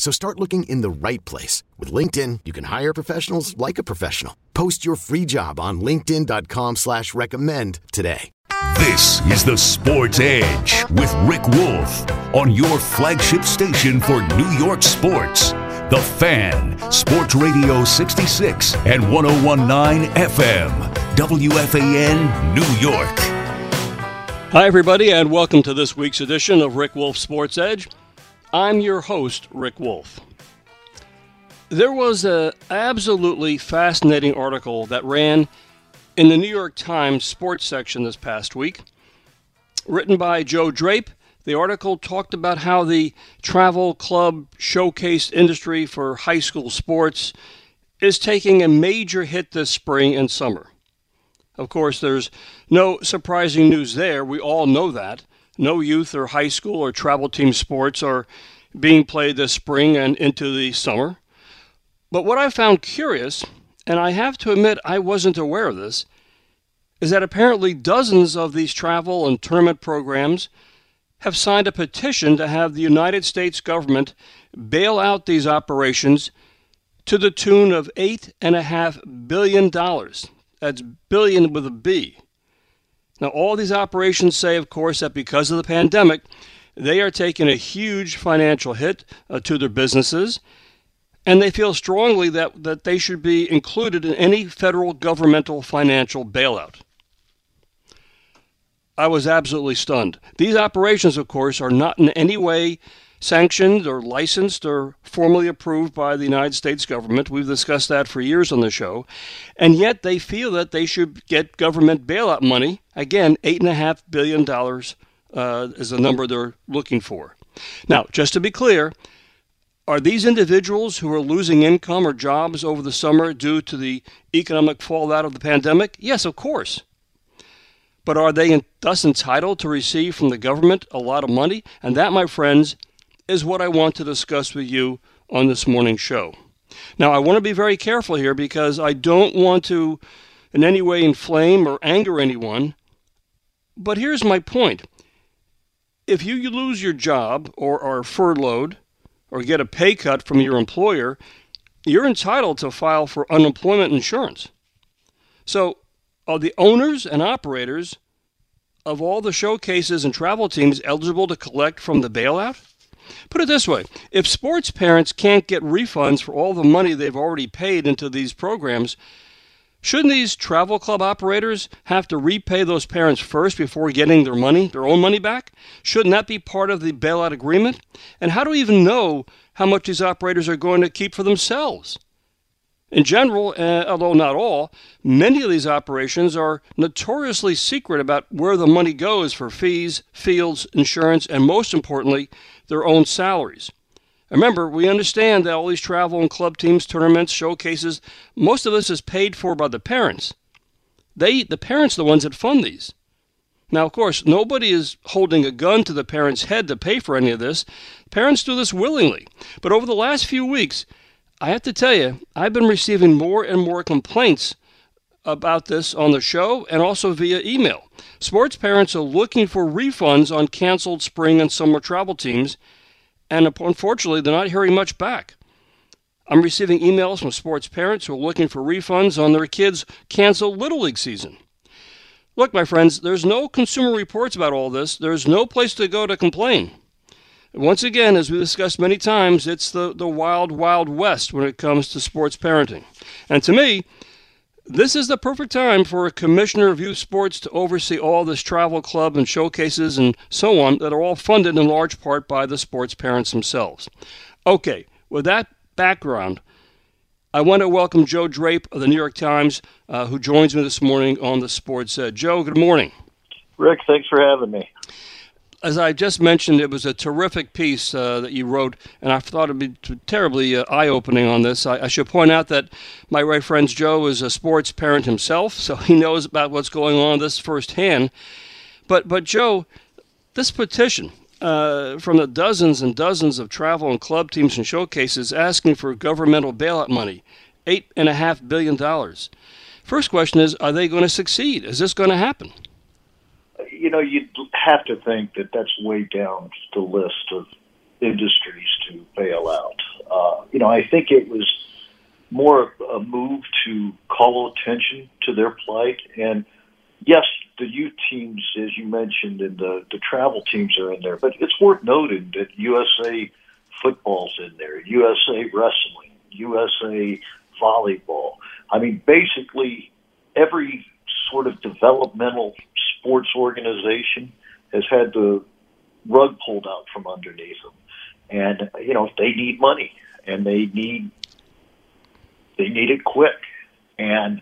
So start looking in the right place. With LinkedIn, you can hire professionals like a professional. Post your free job on linkedin.com slash recommend today. This is the Sports Edge with Rick Wolff on your flagship station for New York sports. The Fan, Sports Radio 66 and 1019 FM, WFAN, New York. Hi, everybody, and welcome to this week's edition of Rick Wolff Sports Edge. I'm your host, Rick Wolff. There was an absolutely fascinating article that ran in the New York Times sports section this past week, written by Joe Drape. The article talked about how the travel club showcase industry for high school sports is taking a major hit this spring and summer. Of course, there's no surprising news there. We all know that. No youth or high school or travel team sports are being played this spring and into the summer. But what I found curious, and I have to admit I wasn't aware of this, is that apparently dozens of these travel and tournament programs have signed a petition to have the United States government bail out these operations to the tune of $8.5 billion. That's billion with a B. Now, all these operations say, of course, that because of the pandemic, they are taking a huge financial hit uh, to their businesses, and they feel strongly that, that they should be included in any federal governmental financial bailout. I was absolutely stunned. These operations, of course, are not in any way sanctioned or licensed or formally approved by the United States government. We've discussed that for years on the show. And yet they feel that they should get government bailout money. Again, $8.5 billion uh, is the number they're looking for. Now, just to be clear, are these individuals who are losing income or jobs over the summer due to the economic fallout of the pandemic? Yes, of course. But are they thus entitled to receive from the government a lot of money? And that, my friends, is what I want to discuss with you on this morning's show. Now, I want to be very careful here because I don't want to in any way inflame or anger anyone. But here's my point if you lose your job or are furloughed or get a pay cut from your employer, you're entitled to file for unemployment insurance. So, are the owners and operators of all the showcases and travel teams eligible to collect from the bailout? Put it this way if sports parents can't get refunds for all the money they've already paid into these programs, shouldn't these travel club operators have to repay those parents first before getting their money, their own money back? Shouldn't that be part of the bailout agreement? And how do we even know how much these operators are going to keep for themselves? In general, uh, although not all, many of these operations are notoriously secret about where the money goes for fees, fields, insurance, and most importantly, their own salaries. Remember, we understand that all these travel and club teams, tournaments, showcases, most of this is paid for by the parents. They, the parents, are the ones that fund these. Now, of course, nobody is holding a gun to the parents' head to pay for any of this. Parents do this willingly. But over the last few weeks, I have to tell you, I've been receiving more and more complaints about this on the show and also via email. Sports parents are looking for refunds on canceled spring and summer travel teams, and unfortunately, they're not hearing much back. I'm receiving emails from sports parents who are looking for refunds on their kids' canceled Little League season. Look, my friends, there's no consumer reports about all this. There's no place to go to complain. once again, as we've discussed many times, it's the, the wild, wild west when it comes to sports parenting. And to me, this is the perfect time for a commissioner of youth sports to oversee all this travel club and showcases and so on that are all funded in large part by the sports parents themselves. Okay, with that background, I want to welcome Joe Drape of the New York Times, uh, who joins me this morning on the Sports. Joe, good morning. Rick, thanks for having me as I just mentioned, it was a terrific piece uh, that you wrote, and I thought it'd be terribly uh, eye-opening on this. I, I, should point out that my right friend Joe is a sports parent himself, so he knows about what's going on this firsthand. But but Joe, this petition uh, from the dozens and dozens of travel and club teams and showcases asking for governmental bailout money, eight and a half billion dollars. First question is, are they going to succeed? Is this going to happen? you know, you'd have to think that that's way down the list of industries to bail out. Uh, you know, I think it was more a move to call attention to their plight. And yes, the youth teams, as you mentioned, and the, the travel teams are in there. But it's worth noting that USA football's in there, USA wrestling, USA volleyball. I mean, basically every sort of developmental sports organization has had the rug pulled out from underneath them. And, you know, they need money and they need, they need it quick. And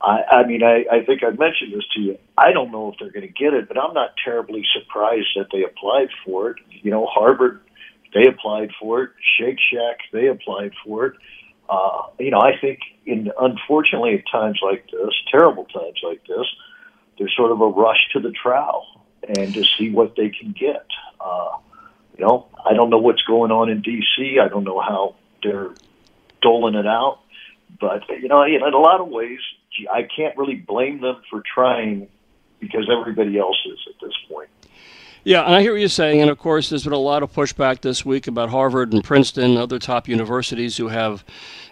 I, I mean, I, I think I've mentioned this to you. I don't know if they're going to get it, but I'm not terribly surprised that they applied for it. You know, Harvard, they applied for it. Shake Shack, they applied for it. Uh, you know, I think in unfortunately at times like this, terrible times like this, there's sort of a rush to the trowel and to see what they can get. Uh, you know, I don't know what's going on in D.C. I don't know how they're doling it out, but you know, in a lot of ways, I can't really blame them for trying because everybody else is at this point. Yeah, and I hear what you're saying. And of course, there's been a lot of pushback this week about Harvard and Princeton and other top universities who have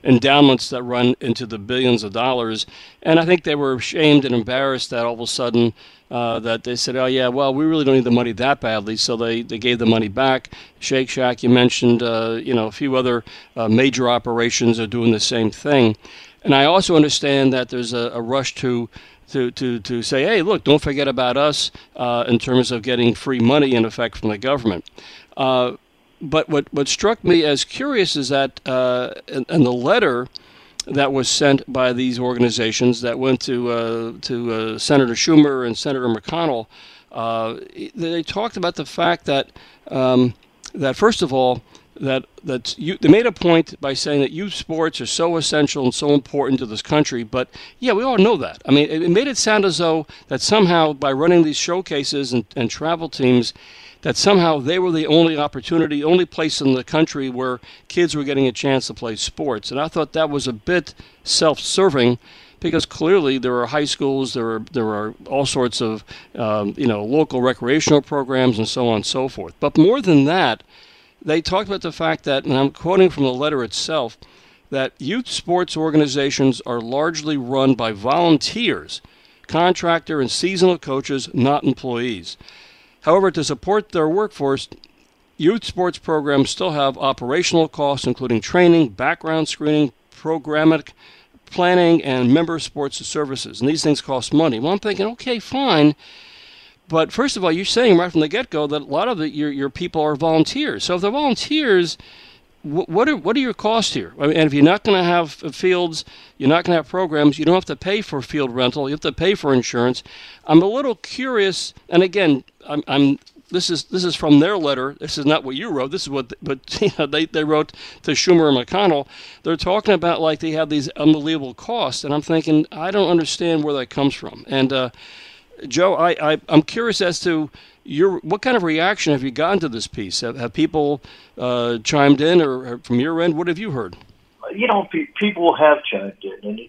endowments that run into the billions of dollars. And I think they were ashamed and embarrassed that all of a sudden uh, that they said, oh, yeah, well, we really don't need the money that badly. So they, they gave the money back. Shake Shack, you mentioned, uh, you know, a few other uh, major operations are doing the same thing. And I also understand that there's a, a rush to to, to, to say, hey, look, don't forget about us uh, in terms of getting free money, in effect, from the government. Uh, but what, what struck me as curious is that uh, in, in, the letter that was sent by these organizations that went to, uh, to uh, Senator Schumer and Senator McConnell, uh, they talked about the fact that, um, that first of all, that that you, they made a point by saying that youth sports are so essential and so important to this country. But yeah, we all know that. I mean, it, it made it sound as though that somehow by running these showcases and, and travel teams, that somehow they were the only opportunity, only place in the country where kids were getting a chance to play sports. And I thought that was a bit self-serving because clearly there are high schools, there are there are all sorts of um, you know local recreational programs and so on and so forth. But more than that, they talked about the fact that, and I'm quoting from the letter itself, that youth sports organizations are largely run by volunteers, contractor and seasonal coaches, not employees. However, to support their workforce, youth sports programs still have operational costs, including training, background screening, programmatic planning, and member sports services. And these things cost money. Well, I'm thinking, okay, fine but first of all, you're saying right from the get go that a lot of the, your, your people are volunteers. So if they're volunteers, what are what are your costs here? I mean, and if you're not going to have fields, you're not going to have programs. You don't have to pay for field rental. You have to pay for insurance. I'm a little curious, and again, I'm, I'm this is this is from their letter. This is not what you wrote. This is what, but you know, they they wrote to Schumer and McConnell. They're talking about like they have these unbelievable costs, and I'm thinking I don't understand where that comes from. And uh, Joe, I, I am curious as to your what kind of reaction have you gotten to this piece? Have, have people uh, chimed in, or, or, from your end, what have you heard? You know, pe- people have chimed in, and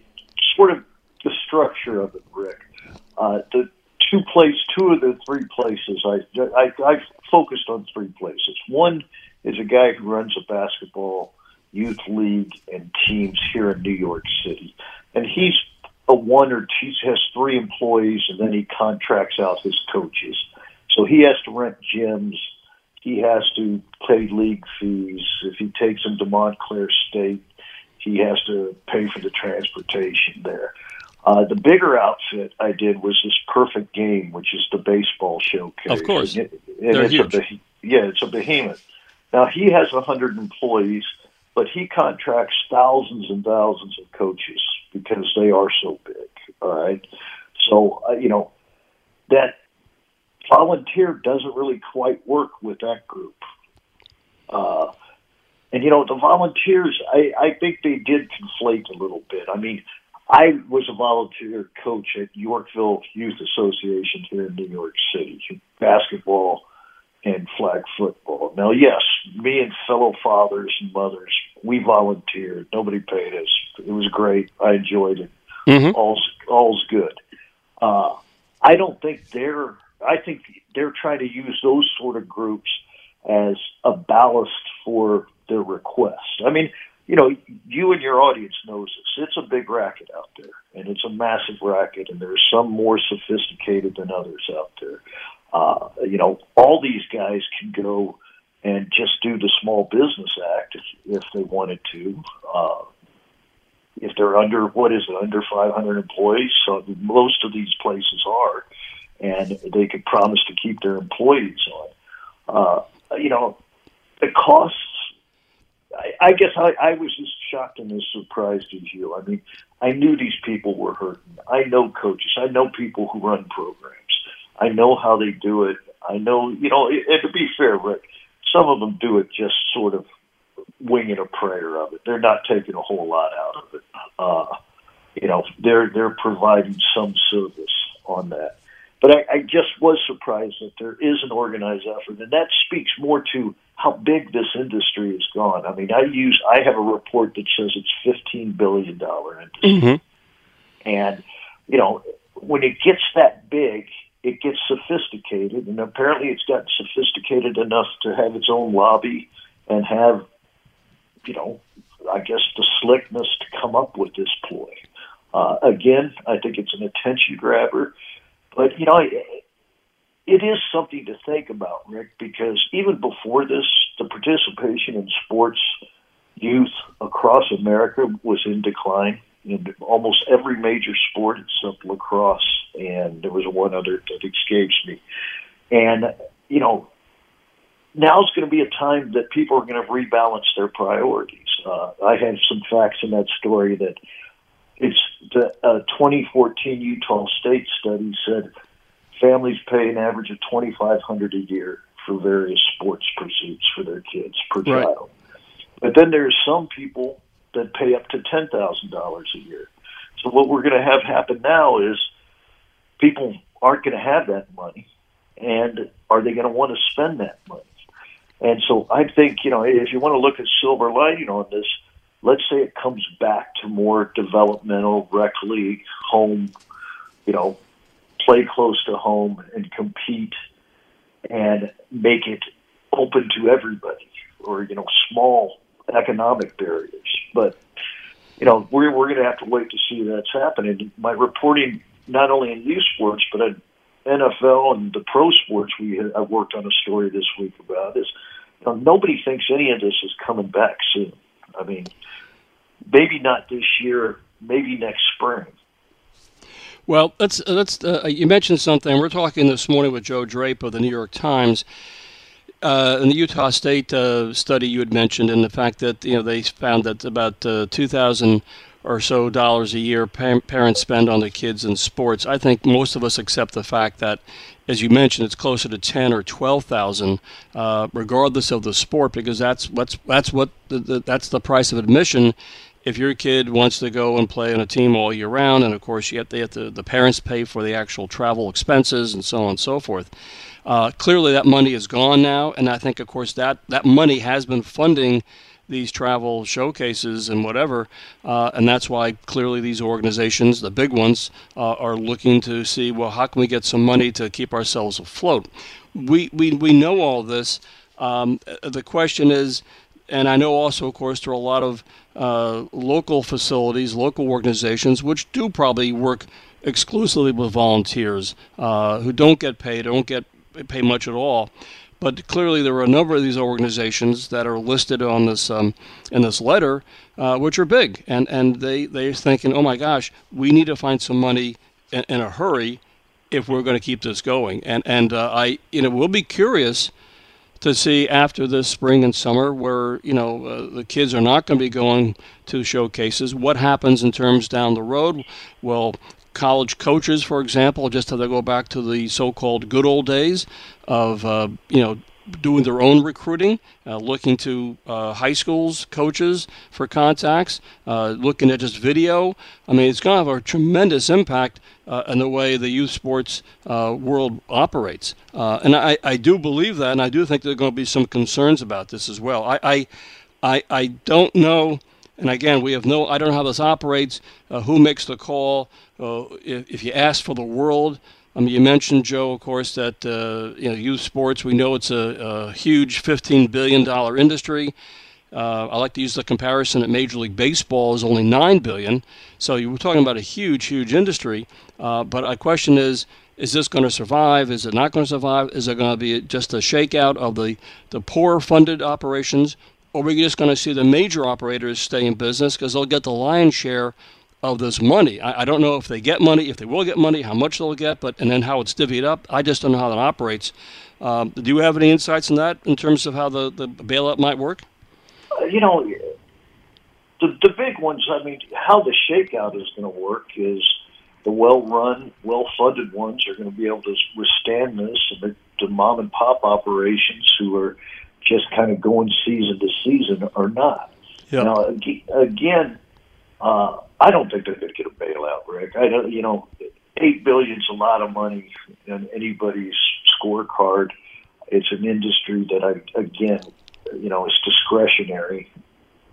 sort of the structure of it, Rick. Uh, the two place, two of the three places I, I I focused on three places. One is a guy who runs a basketball youth league and teams here in New York City, and he's a one or two, he has three employees and then he contracts out his coaches. So he has to rent gyms. he has to pay league fees. If he takes them to Montclair State, he has to pay for the transportation there. Uh, the bigger outfit I did was this perfect game, which is the baseball showcase. Of course, and, and They're it's huge. A, yeah, it's a behemoth. Now he has a hundred employees, but he contracts thousands and thousands of coaches because they are so big. All right, so uh, you know that volunteer doesn't really quite work with that group. Uh, and you know the volunteers, I, I think they did conflate a little bit. I mean, I was a volunteer coach at Yorkville Youth Association here in New York City, basketball and flag football. Now, yes, me and fellow fathers and mothers, we volunteered. Nobody paid us. It was great. I enjoyed it. Mm-hmm. All's all's good. Uh, I don't think they're. I think they're trying to use those sort of groups as a ballast for their request. I mean, you know, you and your audience knows this. It's a big racket out there, and it's a massive racket, and there's some more sophisticated than others out there. Uh, you know, all these guys can go and just do the Small Business Act if, if they wanted to. Uh, if they're under, what is it, under 500 employees? So most of these places are, and they could promise to keep their employees on. Uh, you know, the costs I, I guess I, I was as shocked and as surprised as you. I mean, I knew these people were hurting. I know coaches. I know people who run programs. I know how they do it. I know, you know, and to be fair, Rick, some of them do it just sort of winging a prayer of it. They're not taking a whole lot out of it. Uh, you know, they're they're providing some service on that. But I, I just was surprised that there is an organized effort, and that speaks more to how big this industry has gone. I mean, I use I have a report that says it's fifteen billion dollar industry, mm-hmm. and you know when it gets that big, it gets sophisticated, and apparently it's gotten sophisticated enough to have its own lobby and have, you know, I guess the slickness to come up with this ploy. Uh, again, I think it's an attention grabber, but you know, it, it is something to think about, Rick, because even before this, the participation in sports youth across America was in decline in almost every major sport except lacrosse, and there was one other that escapes me. And you know, now's going to be a time that people are going to rebalance their priorities. Uh, I have some facts in that story that it's the uh, 2014 Utah State study said families pay an average of 2,500 a year for various sports pursuits for their kids per right. child. But then there's some people that pay up to ten thousand dollars a year. So what we're going to have happen now is people aren't going to have that money, and are they going to want to spend that money? And so I think you know if you want to look at silver lining on this, let's say it comes back to more developmental rec league home, you know, play close to home and compete and make it open to everybody or you know small economic barriers. But you know, we're we're going to have to wait to see that's happening. My reporting, not only in youth sports, but in NFL and the pro sports, we I worked on a story this week about is you know, nobody thinks any of this is coming back soon. I mean, maybe not this year, maybe next spring. Well, let's let's. Uh, you mentioned something. We're talking this morning with Joe Drape of the New York Times. Uh, in the Utah State uh, study you had mentioned, and the fact that you know they found that about uh, two thousand or so dollars a year pa- parents spend on their kids in sports. I think most of us accept the fact that, as you mentioned, it's closer to ten or twelve thousand, uh, regardless of the sport, because that's what's that's what the, the, that's the price of admission if your kid wants to go and play on a team all year round, and of course have, to, have to, the parents pay for the actual travel expenses and so on and so forth. Uh, clearly, that money is gone now, and I think, of course, that that money has been funding these travel showcases and whatever, uh, and that's why clearly these organizations, the big ones, uh, are looking to see well how can we get some money to keep ourselves afloat. We we we know all this. Um, the question is and I know also, of course, there are a lot of uh, local facilities, local organizations, which do probably work exclusively with volunteers uh, who don't get paid, don't get paid much at all. but clearly there are a number of these organizations that are listed on this um, in this letter, uh, which are big, and and they they're thinking, oh my gosh, we need to find some money in, in a hurry if we're going to keep this going. And and uh, I you know we'll be curious to see after this spring and summer where you know uh, the kids are not going to be going to showcases what happens in terms down the road well college coaches for example just have to go back to the so-called good old days of uh, you know doing their own recruiting, uh, looking to uh, high schools coaches for contacts, uh, looking at just video. I mean, it's going to have a tremendous impact uh, in the way the youth sports uh, world operates. Uh, and I, I do believe that, and I do think there are going to be some concerns about this as well. I, I, I, I don't know. And again, we have no, I don't know how this operates, who makes the call. if, if you ask for the world, I mean, you mentioned Joe, of course, that uh, you know youth sports. We know it's a, a huge, fifteen billion dollar industry. Uh, I like to use the comparison that Major League Baseball is only nine billion. So you were talking about a huge, huge industry. Uh, but my question is: Is this going to survive? Is it not going to survive? Is it going to be just a shakeout of the the poor funded operations, or are we just going to see the major operators stay in business because they'll get the lion's share of this money. I, I, don't know if they get money, if they will get money, how much they'll get, but and then how it's divvied up. I just don't know how that operates. Um, do you have any insights in that in terms of how the, the bailout might work? You know, the the big ones. I mean, how the shakeout is going to work is the well-run, well-funded ones are going to be able to withstand this, and the, the mom and pop operations who are just kind of going season to season are not. Yep. Now, again, uh, I don't think they're going to get a bailout, Rick. I don't, you know, eight billion's a lot of money in anybody's scorecard. It's an industry that I, again, you know, it's discretionary.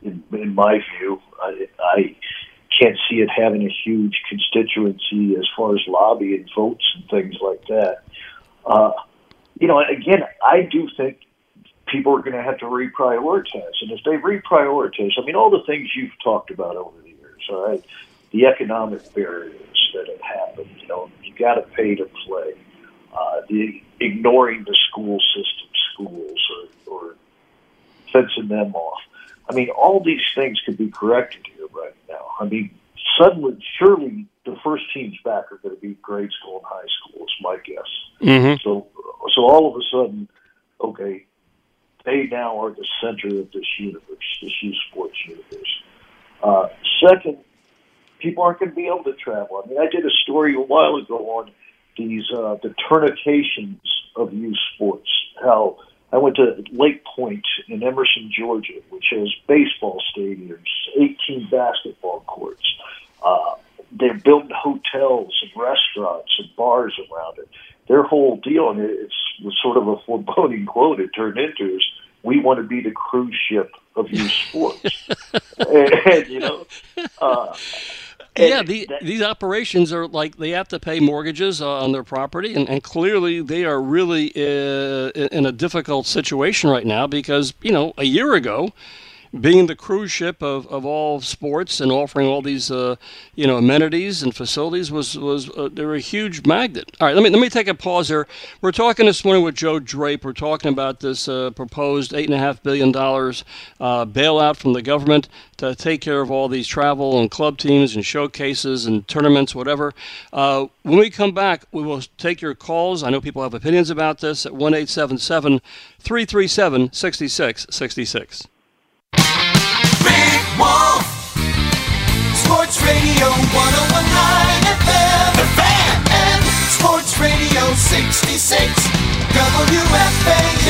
In, in my view, I, I can't see it having a huge constituency as far as lobbying votes and things like that. Uh, you know, again, I do think people are going to have to reprioritize, and if they reprioritize, I mean, all the things you've talked about over the years, all right? The economic barriers that have happened, you know, you got to pay to play. Uh, the ignoring the school system, schools, or, or fencing them off. I mean, all these things could be corrected here right now. I mean, suddenly, surely the first teams back are going to be grade school and high school. Is my guess. Mm-hmm. So, so all of a sudden, okay, they now are the center of this universe, this youth sports universe. Uh, second, people aren't going to be able to travel. I mean, I did a story a while ago on these uh, the turnications of youth sports. How I went to LakePoint in Emerson, Georgia, which has baseball stadiums, 18 basketball courts. Uh, they're building hotels and restaurants and bars around it. Their whole deal, and it's was sort of a foreboding quote it turned into, is we want to be the cruise ship of youth sports. and, and, you know, uh, yeah, the, that, these operations are like they have to pay mortgages uh, on their property, and, and clearly they are really uh, in a difficult situation right now because you know a year ago being the cruise ship of, of all sports and offering all these uh, you know amenities and facilities was was uh, they're a huge magnet. All right, let me let me take a pause here. We're talking this morning with Joe Drape. We're talking about this uh, proposed eight and a half billion dollars uh, bailout from the government to take care of all these travel and club teams and showcases and tournaments, whatever. Uh, when we come back, we will take your calls. I know people have opinions about this at one eight seven seven three three seven sixty six sixty six. Sports Radio 1019 FM. The Fan. And Sports Radio 66. WFAN.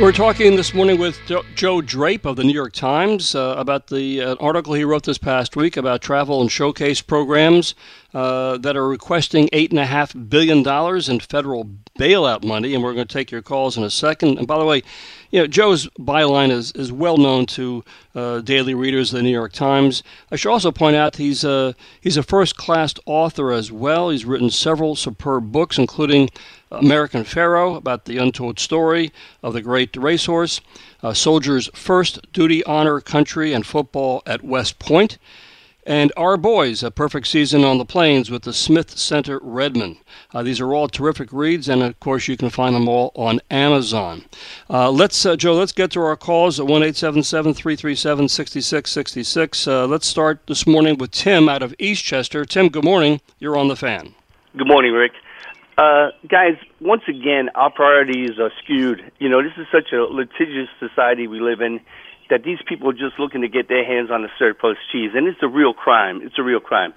We're talking this morning with Joe Drape of the New York Times uh, about the uh, article he wrote this past week about travel and showcase programs uh, that are requesting $8.5 billion in federal bailout money. And we're going to take your calls in a second. And by the way, you know, Joe's byline is, is well known to uh, daily readers of the New York Times. I should also point out he's a, he's a first class author as well. He's written several superb books, including American Pharoah, about the untold story of the great racehorse, uh, Soldiers First, Duty, Honor, Country, and Football at West Point. And Our Boys, a perfect season on the plains with the Smith Center Redmen. Uh, these are all terrific reads, and of course, you can find them all on Amazon. Uh, let's, uh, Joe, let's get to our calls at 1 337 6666. Uh, let's start this morning with Tim out of Eastchester. Tim, good morning. You're on the fan. Good morning, Rick. Uh, guys, once again, our priorities are skewed. You know, this is such a litigious society we live in that these people are just looking to get their hands on the surplus cheese, and it's a real crime. It's a real crime.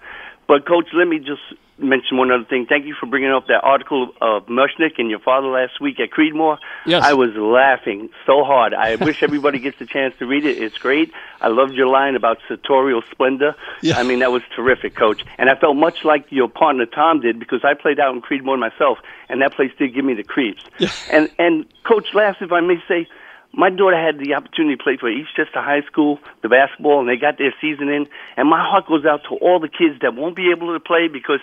But, Coach, let me just mention one other thing. Thank you for bringing up that article of Mushnick and your father last week at Creedmoor. Yes. I was laughing so hard. I wish everybody gets a chance to read it. It's great. I loved your line about sartorial splendor. Yeah. I mean, that was terrific, Coach. And I felt much like your partner Tom did because I played out in Creedmoor myself, and that place did give me the creeps. Yeah. And and Coach, last, if I may say, my daughter had the opportunity to play for Eastchester High School, the basketball, and they got their season in. And my heart goes out to all the kids that won't be able to play because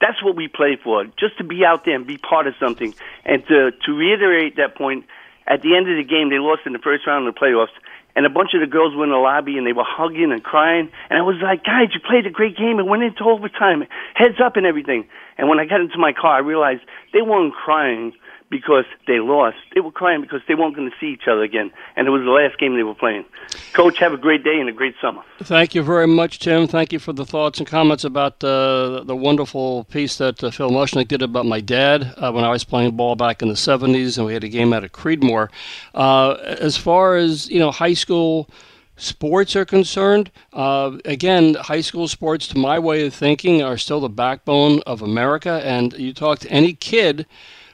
that's what we play for, just to be out there and be part of something. And to, to reiterate that point, at the end of the game, they lost in the first round of the playoffs. And a bunch of the girls were in the lobby and they were hugging and crying. And I was like, guys, you played a great game and went into overtime, heads up and everything. And when I got into my car, I realized they weren't crying because they lost. They were crying because they weren't going to see each other again. And it was the last game they were playing. Coach, have a great day and a great summer. Thank you very much, Tim. Thank you for the thoughts and comments about uh, the wonderful piece that uh, Phil Mushnick did about my dad uh, when I was playing ball back in the 70s, and we had a game out at Creedmoor. Uh, as far as, you know, high school sports are concerned, uh, again, high school sports, to my way of thinking, are still the backbone of America. And you talk to any kid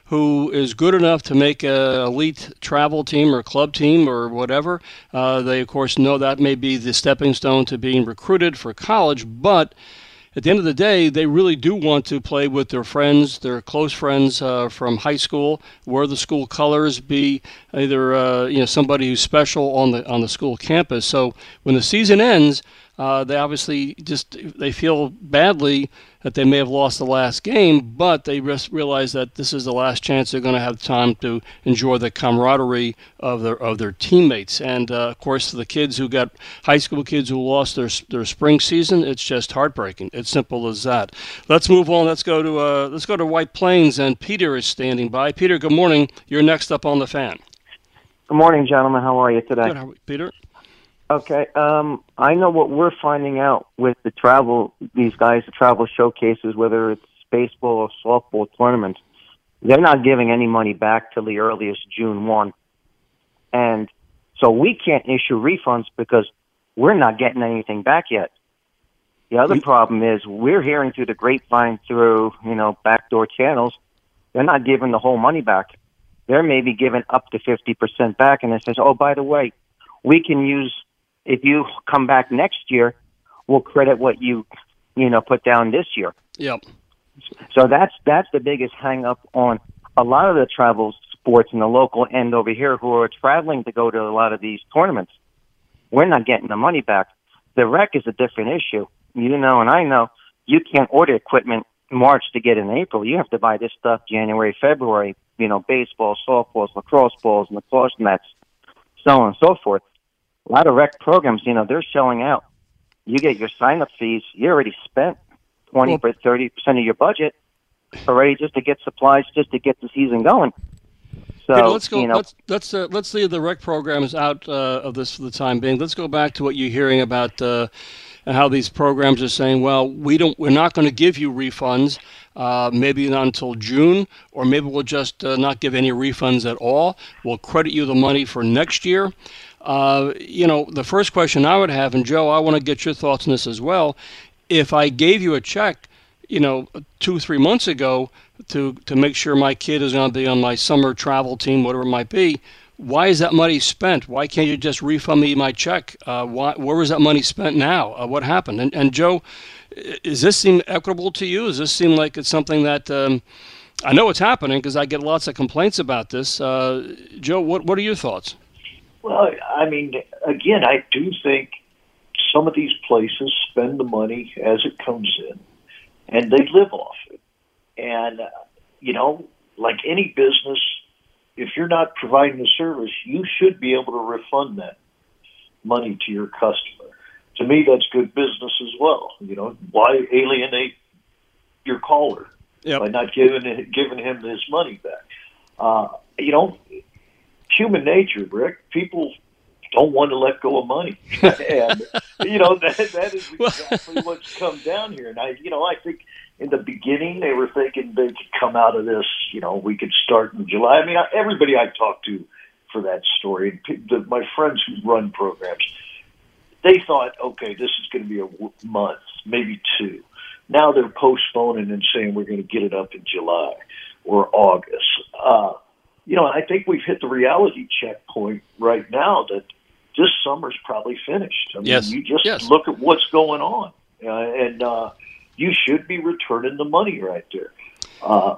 who is good enough to make a elite travel team or club team or whatever. Uh, they of course know that may be the stepping stone to being recruited for college, but at the end of the day, they really do want to play with their friends, their close friends uh, from high school, wear the school colors, be either uh, you know somebody who's special on the on the school campus. So when the season ends, uh, they obviously just they feel badly that they may have lost the last game, but they realize that this is the last chance they're going to have time to enjoy the camaraderie of their of their teammates. And uh, of course, the kids who got high school kids who lost their their spring season, it's just heartbreaking. It's simple as that. Let's move on. Let's go to uh, let's go to White Plains, and Peter is standing by. Peter, good morning. You're next up on the fan. Good morning, gentlemen. How are you today? Good, Peter. Okay. Um, I know what we're finding out with the travel, these guys, the travel showcases, whether it's baseball or softball tournaments, they're not giving any money back till the earliest June 1. And so we can't issue refunds because we're not getting anything back yet. The other problem is we're hearing through the grapevine through, you know, backdoor channels, they're not giving the whole money back. They're maybe giving up to 50% back and it says, oh, by the way, we can use, if you come back next year, we'll credit what you, you know, put down this year. Yep. So that's that's the biggest hang up on a lot of the travel sports in the local end over here who are traveling to go to a lot of these tournaments. We're not getting the money back. The rec is a different issue. You know, and I know you can't order equipment March to get in April. You have to buy this stuff January, February. You know, baseball, softballs, lacrosse balls, lacrosse nets, so on and so forth. A lot of rec programs, you know, they're selling out. You get your sign up fees. You already spent twenty or thirty percent of your budget already just to get supplies, just to get the season going. So let's go. you know, let's let's uh, let's leave the rec programs out uh, of this for the time being. Let's go back to what you're hearing about uh, and how these programs are saying. Well, we don't. We're not going to give you refunds. Uh, maybe not until June, or maybe we'll just uh, not give any refunds at all. We'll credit you the money for next year. Uh, you know, the first question I would have, and Joe, I want to get your thoughts on this as well. If I gave you a check, you know, two three months ago to to make sure my kid is going to be on my summer travel team, whatever it might be. Why is that money spent? Why can't you just refund me my check? Uh, why, where was that money spent now? Uh, what happened? And, and Joe, does this seem equitable to you? Does this seem like it's something that um, I know it's happening because I get lots of complaints about this. Uh, Joe, what what are your thoughts? Well, I mean, again, I do think some of these places spend the money as it comes in, and they live off it. And uh, you know, like any business, if you're not providing the service, you should be able to refund that money to your customer. to me, that's good business as well. You know, why alienate your caller Yep. by not giving giving him his money back? Uh, you know, human nature, Rick. People don't want to let go of money, and you know that that is exactly what's come down here. And I, you know, I think in the beginning they were thinking they could come out of this. You know, we could start in July. I mean, I- everybody I talked to for that story, and the, my friends who run programs, they thought, okay, this is going to be a w- month, maybe two. Now they're postponing and saying we're going to get it up in July or August. Uh, you know, I think we've hit the reality checkpoint right now that this summer's probably finished. I mean, Yes. you just Yes. look at what's going on, uh, and uh, you should be returning the money right there. Uh,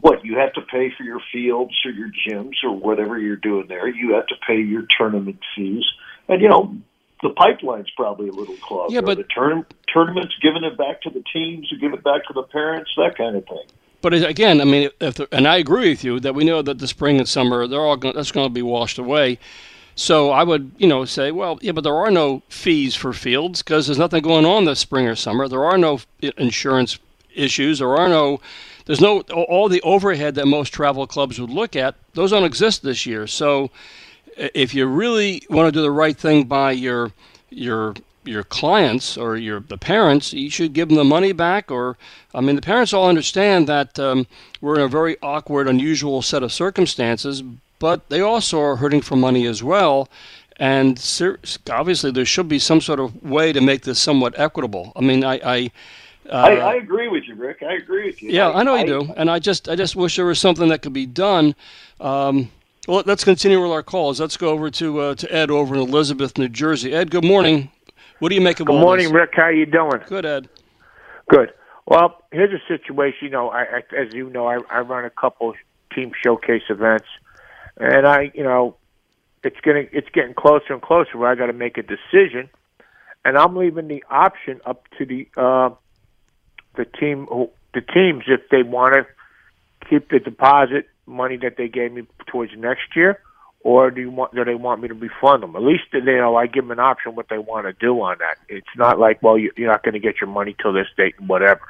what you have to pay for your fields or your gyms or whatever you're doing there. You have to pay your tournament fees, and you know the pipeline's probably a little clogged. Yeah, but- the tourna- tournaments giving it back to the teams, or give it back to the parents, that kind of thing. But again, I mean, if the, and I agree with you that we know that the spring and summer they're all going, that's going to be washed away. So I would, you know, say, well, yeah, but there are no fees for fields because there's nothing going on this spring or summer. There are no uh, insurance issues. There are no, there's no all the overhead that most travel clubs would look at. Those don't exist this year. So if you really want to do the right thing by your your your clients or your the parents, you should give them the money back. Or I mean, the parents all understand that um, we're in a very awkward, unusual set of circumstances, but they also are hurting for money as well. And ser- obviously, there should be some sort of way to make this somewhat equitable. I mean, I. I uh, I, I agree with you, Rick. I agree with you. yeah, I know you do, and I just I just wish there was something that could be done. Um, well, let's continue with our calls. Let's go over to uh, to Ed over in Elizabeth, New Jersey. Ed, good morning. What do you make of Good morning, this? Rick. How you doing? Good, Ed. Good. Well, here's a situation. You know, I, I as you know, I, I run a couple team showcase events, and I, you know, it's getting it's getting closer and closer where I got to make a decision, and I'm leaving the option up to the uh, the team the teams if they want to keep the deposit money that they gave me towards next year, or do you want do they want me to refund them? At least you know I give them an option what they want to do on that. It's not like well you, you're not going to get your money till this date and whatever.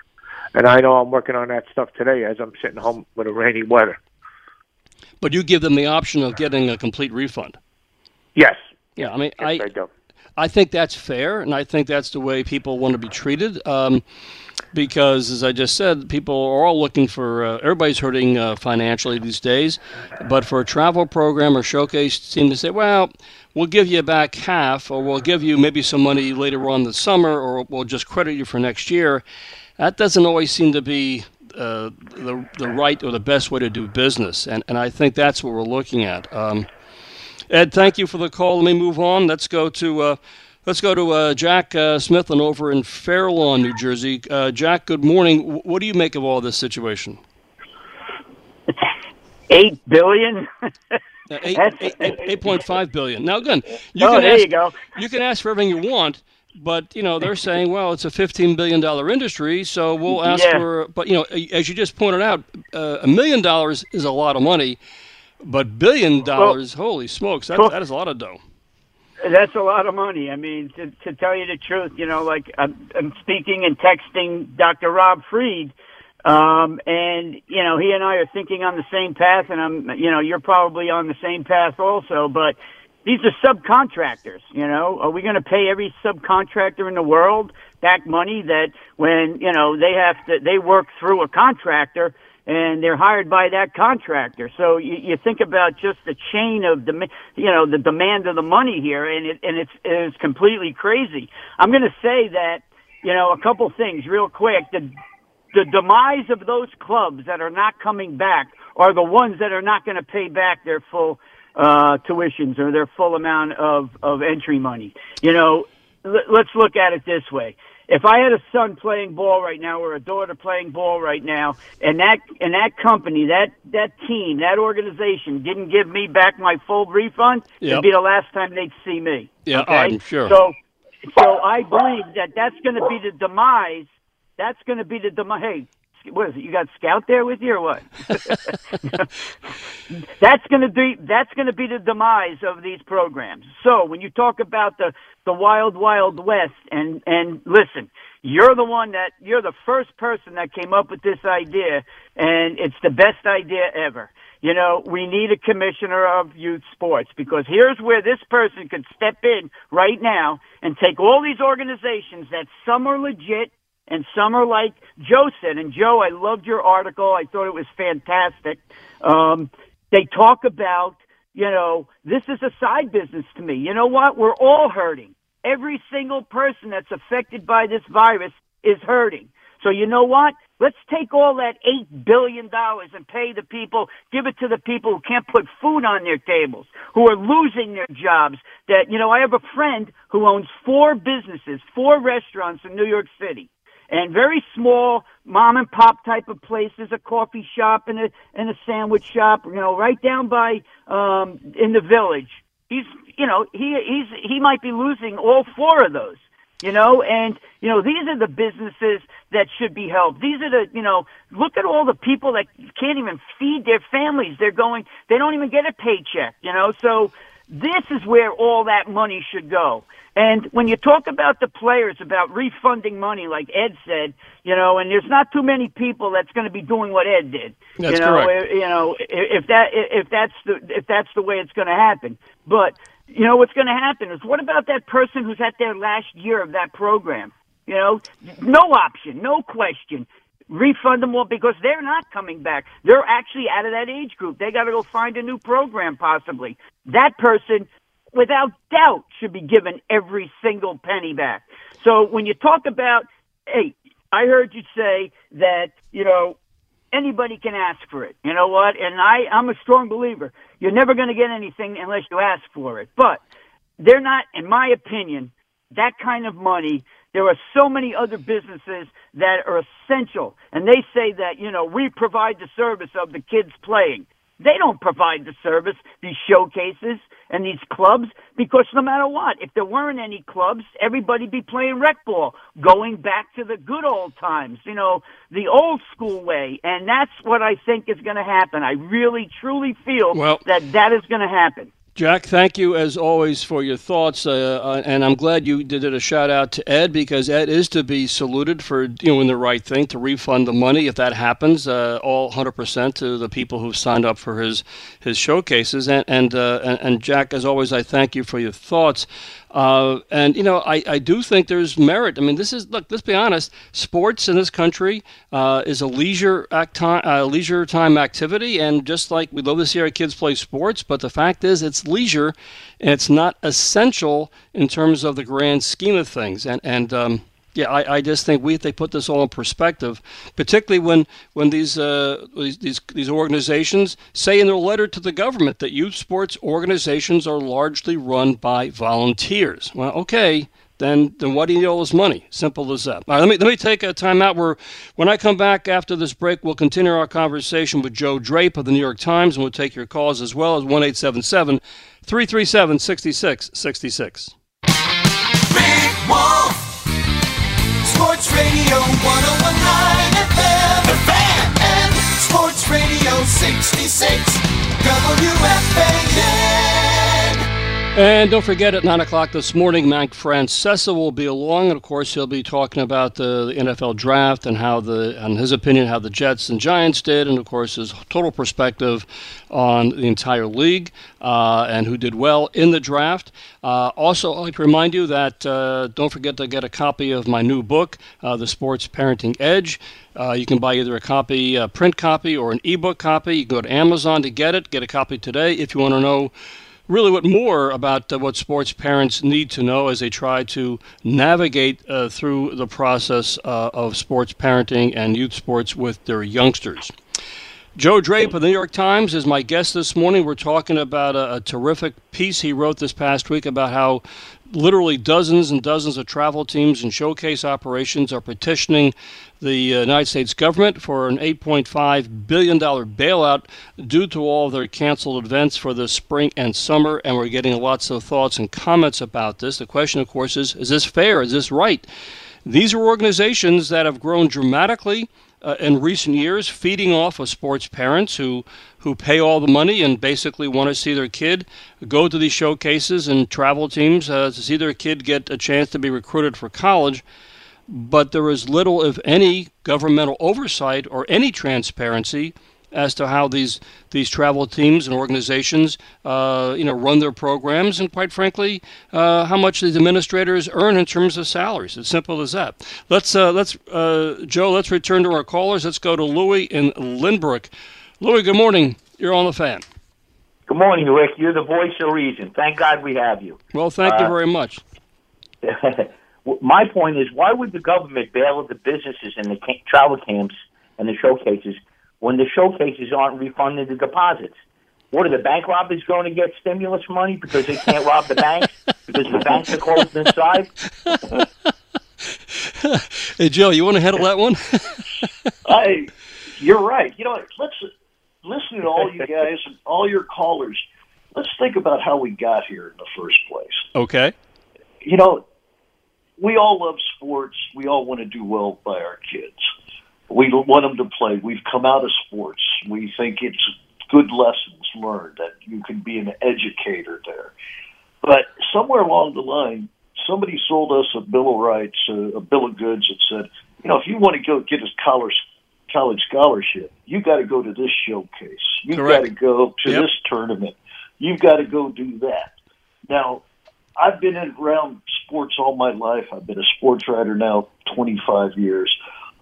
And I know I'm working on that stuff today as I'm sitting home with a rainy weather. But you give them the option of getting a complete refund. Yes, Yeah, I mean, yes, I I do. I think that's fair, and I think that's the way people want to be treated. Um, because, as I just said, people are all looking for. Uh, everybody's hurting uh, financially these days, but for a travel program or showcase team to say, "Well, we'll give you back half, or we'll give you maybe some money later on the summer, or we'll just credit you for next year," that doesn't always seem to be uh, the the right or the best way to do business, and and I think that's what we're looking at. Um, Ed, thank you for the call. Let me move on. Let's go to uh, let's go to uh, Jack uh, Smithlin over in Fair Lawn, New Jersey. Uh, Jack, good morning. What do you make of all this situation? Eight billion. Uh, eight, That's- eight, eight, eight point five billion. Now, again, you oh, can there ask, you go. you can ask for everything you want, but you know they're saying, well, it's a fifteen billion dollar industry, so we'll ask Yeah. for. But you know, as you just pointed out, uh, a million dollars is a lot of money, but billion dollars, holy smokes, that, well- that is a lot of dough. That's a lot of money. I mean, to, to tell you the truth, you know, like I'm, I'm speaking and texting Dr. Rob Freed, um, and you know, he and I are thinking on the same path, and I'm, you know, you're probably on the same path also. But these are subcontractors. You know, are we going to pay every subcontractor in the world back money that when you know they have to they work through a contractor? And they're hired by that contractor. So you, you think about just the chain of the, you know, the demand of the money here, and it and it's it's completely crazy. I'm going to say that, you know, a couple things real quick. The the demise of those clubs that are not coming back are the ones that are not going to pay back their full uh, tuitions or their full amount of of entry money. You know, l- let's look at it this way if I had a son playing ball right now or a daughter playing ball right now, and that and that company, that that team, that organization didn't give me back my full refund, Yep. it'd be the last time they'd see me. Yeah, okay? I'm sure. So, so I believe that that's going to be the demise. That's going to be the demise. Hey, what is it? You got Scout there with you or what? that's going to be that's going to be the demise of these programs. So when you talk about the the wild, wild west. And and listen, you're the one that you're the first person that came up with this idea, and it's the best idea ever. You know, we need a commissioner of youth sports because here's where this person could step in right now and take all these organizations that some are legit and some are like Joe said. And Joe, I loved your article. I thought it was fantastic. Um, they talk about, you know, this is a side business to me. You know what? We're all hurting. Every single person that's affected by this virus is hurting. So you know what? Let's take all that eight billion dollars and pay the people, give it to the people who can't put food on their tables, who are losing their jobs. That, you know, I have a friend who owns four businesses, four restaurants in New York City. And very small mom and pop type of places, a coffee shop and a and a sandwich shop, you know, right down by um in the village. He's you know, he he's he might be losing all four of those you know, and, you know, these are the businesses that should be helped. These are the, you know, look at all the people that can't even feed their families. They're going, they don't even get a paycheck, you know, so this is where all that money should go. And when you talk about the players, about refunding money, like Ed said, you know, and there's not too many people that's going to be doing what Ed did. That's you know, correct. you know, if that if that's the if that's the way it's going to happen. But you know what's going to happen is what about that person who's at their last year of that program? You know, no option, no question. Refund them all because they're not coming back. They're actually out of that age group. They got to go find a new program possibly. That person, without doubt, should be given every single penny back. So when you talk about, hey, I heard you say that, you know, anybody can ask for it. You know what? And I, I'm a strong believer. You're never going to get anything unless you ask for it. But they're not, in my opinion, that kind of money. There are so many other businesses that are essential. And they say that, you know, we provide the service of the kids playing. They don't provide the service, these showcases and these clubs, because no matter what, if there weren't any clubs, everybody'd be playing rec ball, going back to the good old times, you know, the old school way. And that's what I think is going to happen. I really, truly feel Well- that that is going to happen. Jack, thank you as always for your thoughts, uh, uh, and I'm glad you did it a shout out to Ed because Ed is to be saluted for doing the right thing to refund the money if that happens, uh, all 100% to the people who signed up for his his showcases. And and, uh, and and Jack, as always, I thank you for your thoughts. Uh, and you know, I, I do think there's merit. I mean, this is look. Let's be honest. Sports in this country uh, is a leisure act time, uh, leisure time activity, and just like we love to see our kids play sports, but the fact is, it's leisure, and it's not essential in terms of the grand scheme of things. And and um, yeah, I, I just think we they put this all in perspective, particularly when when these uh, these, these these organizations say in their letter to the government that youth sports organizations are largely run by volunteers. Well, okay, then then why do you need all this money? Simple as that. All right, let me let me take a time out. Where when I come back after this break, we'll continue our conversation with Joe Drape of the New York Times, and we'll take your calls as well as one eight seven seven three three seven sixty six sixty six. Sports Radio 1019 FM. The Fan. And Sports Radio 66. WFAN. And don't forget, at 9 o'clock this morning, Mike Francesa will be along. And of course, he'll be talking about the, the NFL draft and how the, in his opinion, how the Jets and Giants did. And of course, his total perspective on the entire league uh, and who did well in the draft. Uh, also, I'd like to remind you that uh, don't forget to get a copy of my new book, uh, The Sports Parenting Edge. Uh, you can buy either a copy, a print copy, or an ebook copy. You can go to Amazon to get it. Get a copy today if you want to know really what more about uh, what sports parents need to know as they try to navigate uh, through the process uh, of sports parenting and youth sports with their youngsters. Joe Drape of the New York Times is my guest this morning. We're talking about a, a terrific piece he wrote this past week about how literally dozens and dozens of travel teams and showcase operations are petitioning the uh, United States government for an $8.5 billion bailout due to all their canceled events for the spring and summer. And we're getting lots of thoughts and comments about this. The question, of course, is is this fair? Is this right? These are organizations that have grown dramatically uh, in recent years, feeding off of sports parents who who pay all the money and basically want to see their kid go to these showcases and travel teams uh, to see their kid get a chance to be recruited for college. But there is little, if any, governmental oversight or any transparency as to how these these travel teams and organizations, uh, you know, run their programs, and quite frankly, uh, how much these administrators earn in terms of salaries. It's simple as that. Let's uh, let's uh, Joe. Let's return to our callers. Let's go to Louis in Lynbrook. Louis, good morning. You're on the fan. Good morning, Rick. You're the voice of reason. Thank God we have you. Well, thank you uh, very much. my point is, why would the government bail out the businesses and the travel camps and the showcases when the showcases aren't refunding the deposits. What are the bank robbers going to get stimulus money because they can't rob the banks because the banks are closed inside? hey Joe, you want to handle that one? I, you're right. You know, let's listen to all you guys and all your callers. Let's think about how we got here in the first place. Okay. You know, we all love sports. We all want to do well by our kids we want them to play. We've come out of sports. We think it's good lessons learned that you can be an educator there. But somewhere along the line, somebody sold us a bill of rights, a, a bill of goods that said, you know, if you want to go get a college college scholarship, you got to go to this showcase. You've got to go to yep. this tournament. You've got to go do that. Now, I've been around sports all my life. I've been a sports writer now 25 years.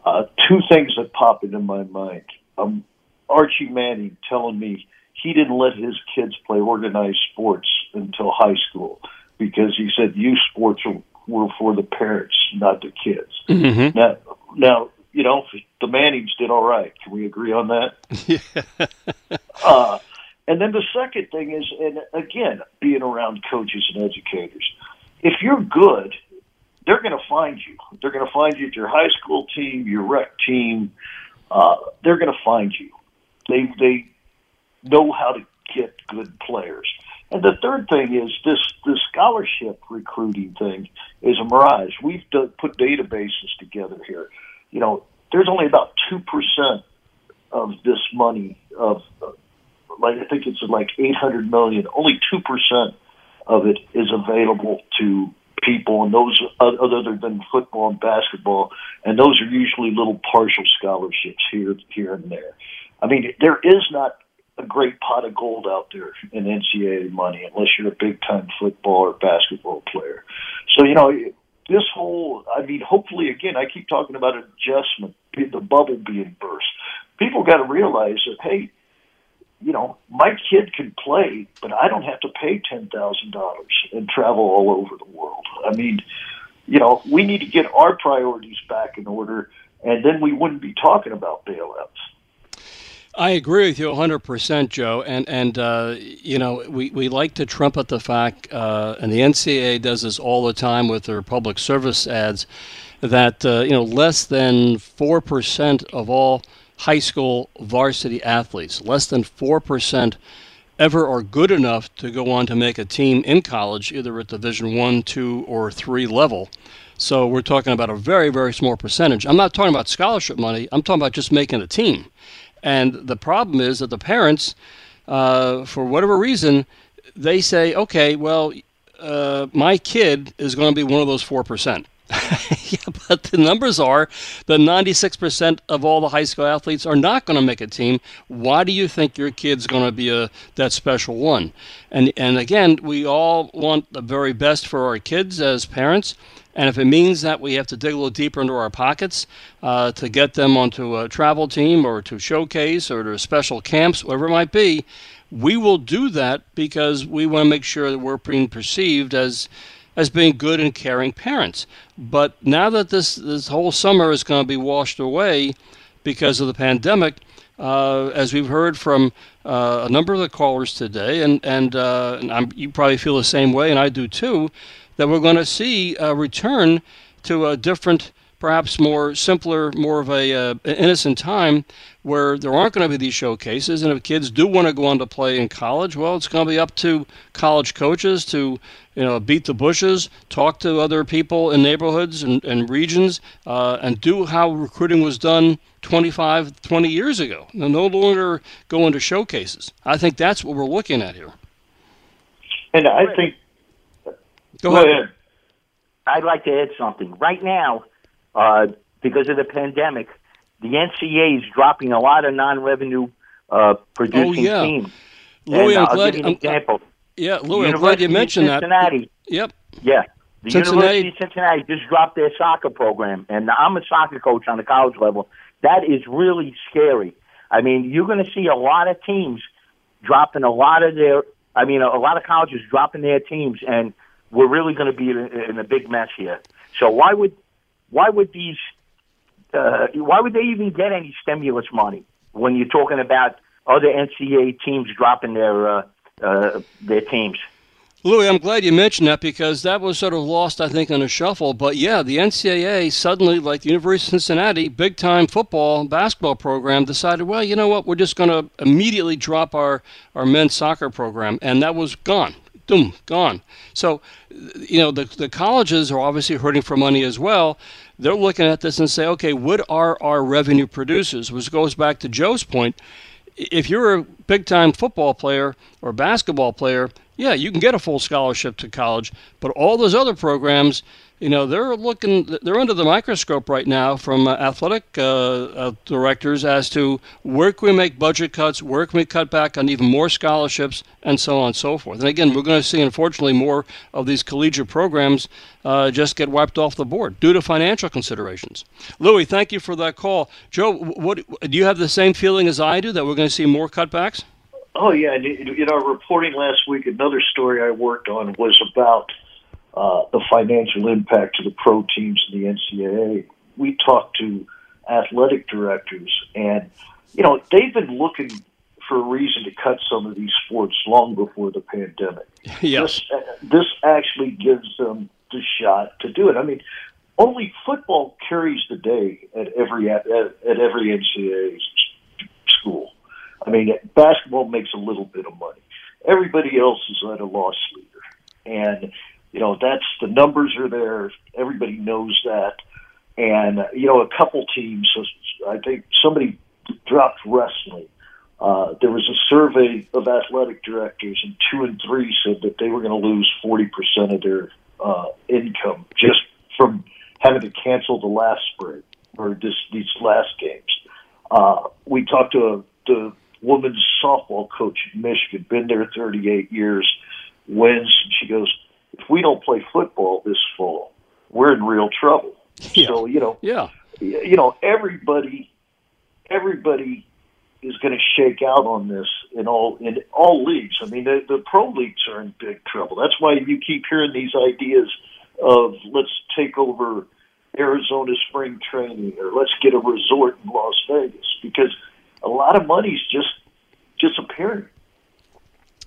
Uh, two things that pop into my mind. Um, Archie Manning telling me he didn't let his kids play organized sports until high school because he said youth sports were for the parents, not the kids. Mm-hmm. Now, now you know the Mannings did all right. Can we agree on that? Yeah. uh, and then the second thing is, and again, being around coaches and educators, if you're good they're going to find you. They're going to find you at your high school team, your rec team. Uh, they're going to find you. They they know how to get good players. And the third thing is this this scholarship recruiting thing is a mirage. We've done, put databases together here. You know, there's only about two percent of this money of like I think it's like 800 million. Only two percent of it is available to people, and those other than football and basketball, and those are usually little partial scholarships here, here and there. I mean, there is not a great pot of gold out there in NCAA money unless you're a big time football or basketball player. So you know, this whole, I mean, hopefully, again, I keep talking about adjustment, the bubble being burst. People got to realize that hey you know, my kid can play, but I don't have to pay ten thousand dollars and travel all over the world. I mean, you know, we need to get our priorities back in order, and then we wouldn't be talking about bailouts. I agree with you 100%, Joe. And, and uh, you know, we, we like to trumpet the fact, uh, and the NCAA does this all the time with their public service ads, that, uh, you know, less than 4% of all – high school varsity athletes. Less than 4% ever are good enough to go on to make a team in college, either at Division 1, 2, or 3 level. So we're talking about a very, very small percentage. I'm not talking about scholarship money, I'm talking about just making a team. And the problem is that the parents, uh, for whatever reason, they say, okay, well, uh, my kid is going to be one of those 4%. yeah, but the numbers are that 96% of all the high school athletes are not going to make a team. Why do you think your kid's going to be a that special one? And and again, we all want the very best for our kids as parents. And if it means that we have to dig a little deeper into our pockets uh, to get them onto a travel team or to showcase or to special camps, whatever it might be, we will do that because we want to make sure that we're being perceived as as being good and caring parents. But now that this this whole summer is going to be washed away because of the pandemic, uh, as we've heard from uh, a number of the callers today, and and, uh, and you probably feel the same way, and I do too, that we're going to see a return to a different perhaps more simpler, more of a uh, innocent time where there aren't going to be these showcases. And if kids do want to go on to play in college, well, it's going to be up to college coaches to you know beat the bushes, talk to other people in neighborhoods and, and regions, uh, and do how recruiting was done 25, 20 years ago. no longer go into showcases. I think that's what we're looking at here. And I think. Go, ahead. I'd like to add something. Right now, uh, because of the pandemic, the NCAA is dropping a lot of non-revenue uh, producing oh, yeah. teams. Louis, and, I'm uh, glad. I'll give you an example. Yeah, Louis, I'm glad you mentioned Cincinnati, that. Yep. Yeah. The Cincinnati. University of Cincinnati just dropped their soccer program, and I'm a soccer coach on the college level. That is really scary. I mean, you're going to see a lot of teams dropping a lot of their. I mean, a, lot of colleges dropping their teams, and we're really going to be in, in a big mess here. So why would why would these uh, why would they even get any stimulus money when you're talking about other NCAA teams dropping their uh, uh, their teams? Louis, I'm glad you mentioned that because that was sort of lost, I think, in a shuffle. But yeah, the NCAA suddenly, like the University of Cincinnati, big time football basketball program, decided, well, you know what, we're just going to immediately drop our, our men's soccer program. And that was gone. Boom, gone. So, you know, the, the colleges are obviously hurting for money as well. They're looking at this and say, okay, what are our revenue producers? Which goes back to Joe's point. If you're a big time football player or basketball player, yeah, you can get a full scholarship to college, but all those other programs, you know, they're looking, they're under the microscope right now from uh, athletic uh, uh, directors as to where can we make budget cuts, where can we cut back on even more scholarships, and so on and so forth. And again, we're going to see, unfortunately, more of these collegiate programs uh, just get wiped off the board due to financial considerations. Louis, thank you for that call. Joe, what do you have the same feeling as I do that we're going to see more cutbacks? Oh yeah, in our reporting last week, another story I worked on was about uh, the financial impact to the pro teams in the NCAA. We talked to athletic directors, and you know they've been looking for a reason to cut some of these sports long before the pandemic. Yes, this, this actually gives them the shot to do it. I mean, only football carries the day at every at, at every NCAA school. I mean, basketball makes a little bit of money. Everybody else is at a loss leader, and you know that's the numbers are there. Everybody knows that, and you know a couple teams. I think somebody dropped wrestling. Uh, there was a survey of athletic directors, and two and three said that they were going to lose forty percent of their uh, income just from having to cancel the last spring or this, these last games. Uh, we talked to a, the women's softball coach in Michigan, been there 38 years, wins. And she goes, if we don't play football this fall, we're in real trouble. Yeah. So, you know, yeah. you know, everybody, everybody is going to shake out on this in all in all leagues. I mean, the, the pro leagues are in big trouble. That's why you keep hearing these ideas of let's take over Arizona spring training or let's get a resort in Las Vegas because – a lot of money's just disappearing.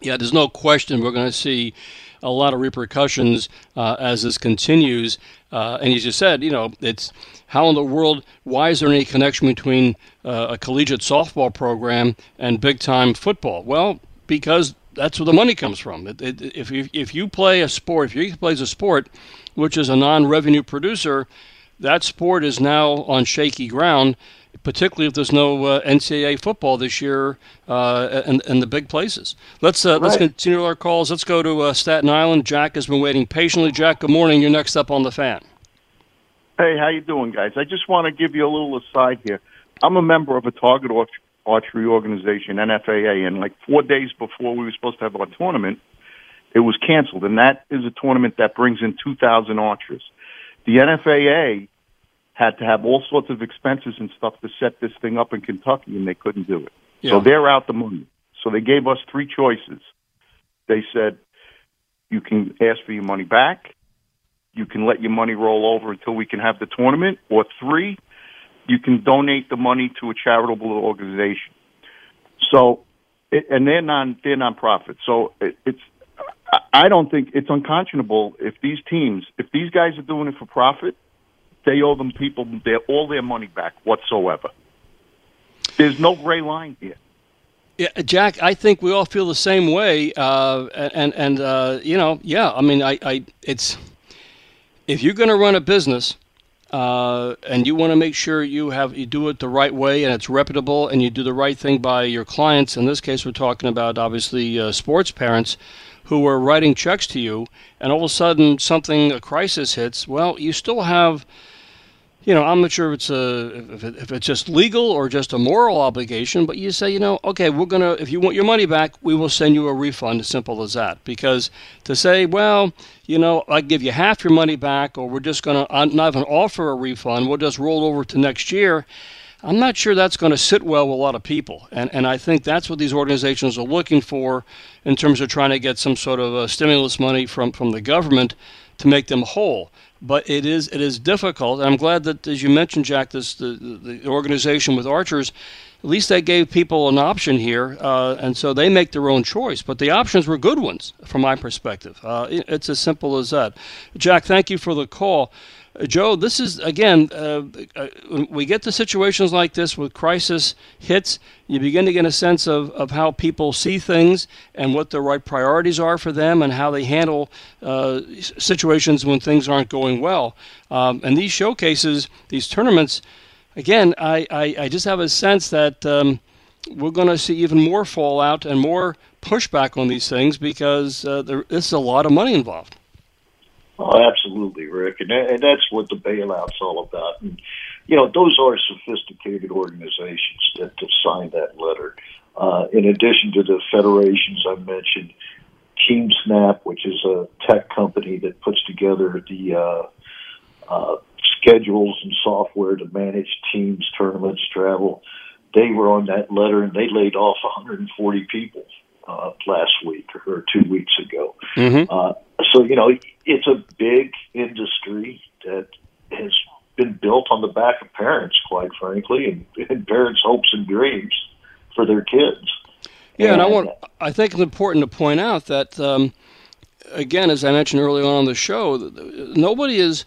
Yeah, there's no question we're going to see a lot of repercussions uh, as this continues. Uh, and as you said, you know, it's how in the world, why is there any connection between uh, a collegiate softball program and big time football? Well, because that's where the money comes from. It, it, if, you, if you play a sport, if you play a sport which is a non revenue producer, that sport is now on shaky ground particularly if there's no uh, NCAA football this year uh, in, in the big places. Let's uh, right. let's continue our calls. Let's go to uh, Staten Island. Jack has been waiting patiently. Jack, good morning. You're next up on the fan. Hey, how you doing, guys? I just want to give you a little aside here. I'm a member of a target archery organization, NFAA, and like four days before we were supposed to have our tournament, it was canceled. And that is a tournament that brings in 2,000 archers. The NFAA had to have all sorts of expenses and stuff to set this thing up in Kentucky, and they couldn't do it. Yeah. So they're out the money. So they gave us three choices. They said, you can ask for your money back, you can let your money roll over until we can have the tournament, or three, you can donate the money to a charitable organization. So, and they're non they're nonprofit. So it, it's I don't think it's unconscionable if these teams, if these guys are doing it for profit, they owe them people their all their money back whatsoever. There's no gray line here. Yeah, Jack, I think we all feel the same way. Uh, and and uh, you know, yeah, I mean, I, I it's if you're going to run a business uh, and you want to make sure you have you do it the right way and it's reputable and you do the right thing by your clients. In this case, we're talking about obviously uh, sports parents who are writing checks to you, and all of a sudden something a crisis hits. Well, you still have you know, I'm not sure if it's a if, it, if it's just legal or just a moral obligation, but you say, you know, okay, we're gonna if you want your money back, we will send you a refund. As simple as that. Because to say, well, you know, I give you half your money back, or we're just gonna not even offer a refund, we'll just roll over to next year. I'm not sure that's going to sit well with a lot of people, and and I think that's what these organizations are looking for in terms of trying to get some sort of uh, stimulus money from from the government to make them whole but it is it is difficult. And I'm glad that, as you mentioned, Jack, this the, the organization with Archers, at least they gave people an option here, uh, and so they make their own choice. But the options were good ones from my perspective. Uh, it's as simple as that. Jack, thank you for the call. Joe, this is again, uh, uh, we get to situations like this with crisis hits, you begin to get a sense of, of how people see things and what the right priorities are for them and how they handle uh, situations when things aren't going well. Um, and these showcases, these tournaments, again, I, I, I just have a sense that um, we're going to see even more fallout and more pushback on these things because uh, there is a lot of money involved. Oh, absolutely, Rick, and and that's what the bailout's all about. And you know, those are sophisticated organizations that have signed that letter. Uh, in addition to the federations I mentioned, TeamSnap, which is a tech company that puts together the uh, uh, schedules and software to manage teams, tournaments, travel. They were on that letter and they laid off 140 people uh, last week or two weeks ago. Mm-hmm. Uh, so you know, it's a big industry that has been built on the back of parents, quite frankly, and, and parents' hopes and dreams for their kids. Yeah, and, and I want I think it's important to point out that um, again, as I mentioned early on on the show, nobody is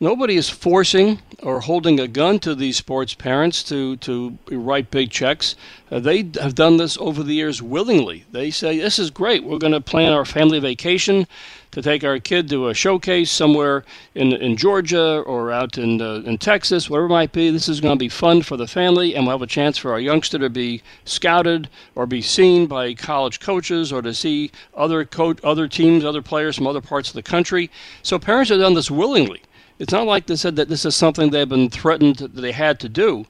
nobody is forcing or holding a gun to these sports parents to, to write big checks. Uh, they have done this over the years willingly. They say, This is great. We're going to plan our family vacation to take our kid to a showcase somewhere in, in Georgia or out in, uh, in Texas, whatever it might be. This is going to be fun for the family, and we'll have a chance for our youngster to be scouted or be seen by college coaches or to see other, co- other teams, other players from other parts of the country. So parents have done this willingly. It's not like they said that this is something they've been threatened that they had to do.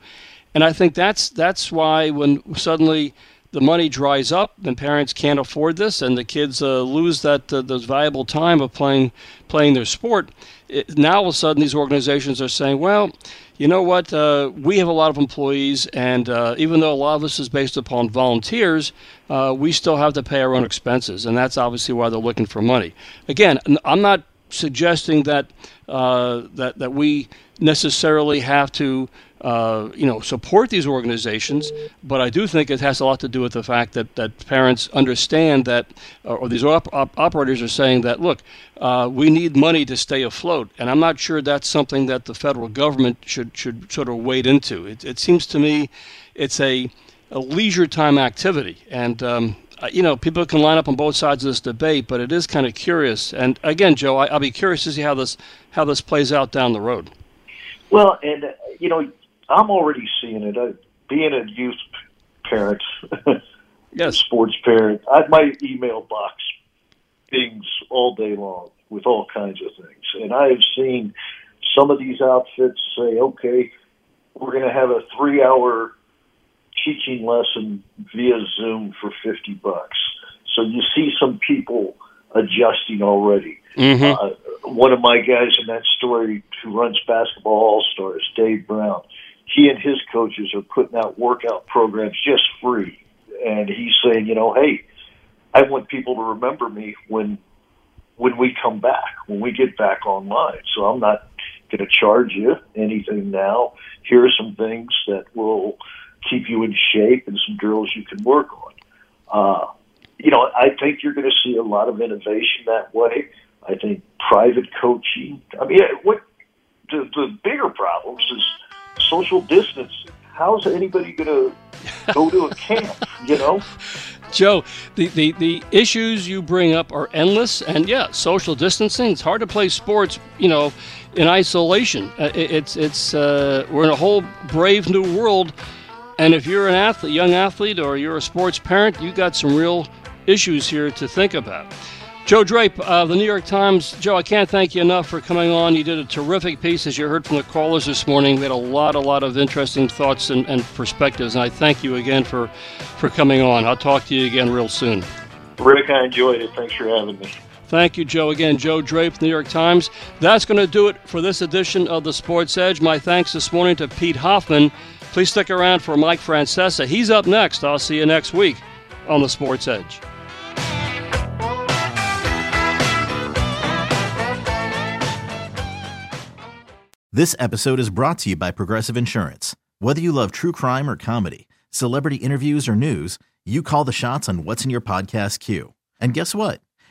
And I think that's that's why when suddenly the money dries up and parents can't afford this and the kids uh, lose that uh, those valuable time of playing playing their sport, it, now all of a sudden these organizations are saying, well, you know what? Uh, we have a lot of employees, and uh, even though a lot of this is based upon volunteers, uh, we still have to pay our own expenses, and that's obviously why they're looking for money. Again, I'm not suggesting that uh, that that we necessarily have to uh, you know support these organizations, but I do think it has a lot to do with the fact that, that parents understand that, or these op- op- operators are saying that look, uh, we need money to stay afloat, and I'm not sure that's something that the federal government should should sort of wade into. It, it seems to me it's a, a leisure time activity, and um, you know, people can line up on both sides of this debate, but it is kind of curious. And again, Joe, I, will be curious to see how this how this plays out down the road. Well, and uh, you know, I'm already seeing it. Uh, being a youth parent, yes, sports parent, I, my email box pings all day long with all kinds of things, and I have seen some of these outfits say, "Okay, we're going to have a three-hour teaching lesson via Zoom for 50 bucks. So you see some people adjusting already. Mm-hmm. Uh, one of my guys in that story who runs Basketball All Stars, Dave Brown, he and his coaches are putting out workout programs just free. And he's saying, you know, hey, I want people to remember me when when we come back, when we get back online. So I'm not going to charge you anything now. Here are some things that will keep you in shape and some drills you can work on. Uh, you know, I think you're going to see a lot of innovation that way. I think private coaching. I mean, what the, the bigger problems is social distancing. How's anybody going to go to a camp? You know. Joe, the, the, the issues you bring up are endless, and yeah, social distancing. It's hard to play sports, you know, in isolation. Uh, it, it's it's uh, we're in a whole brave new world, and if you're an athlete, young athlete, or you're a sports parent, you've got some real issues here to think about. Joe Drape, uh, the New York Times. Joe, I can't thank you enough for coming on. You did a terrific piece, as you heard from the callers this morning. We had a lot, a lot of interesting thoughts and, and perspectives, and I thank you again for, for coming on. I'll talk to you again real soon. Rick, I enjoyed it. Thanks for having me. Thank you, Joe. Again, Joe Drape, New York Times. That's going to do it for this edition of the Sports Edge. My thanks this morning to Pete Hoffman. Please stick around for Mike Francesa. He's up next. I'll see you next week on the Sports Edge. This episode is brought to you by Progressive Insurance. Whether you love true crime or comedy, celebrity interviews or news, you call the shots on what's in your podcast queue. And guess what?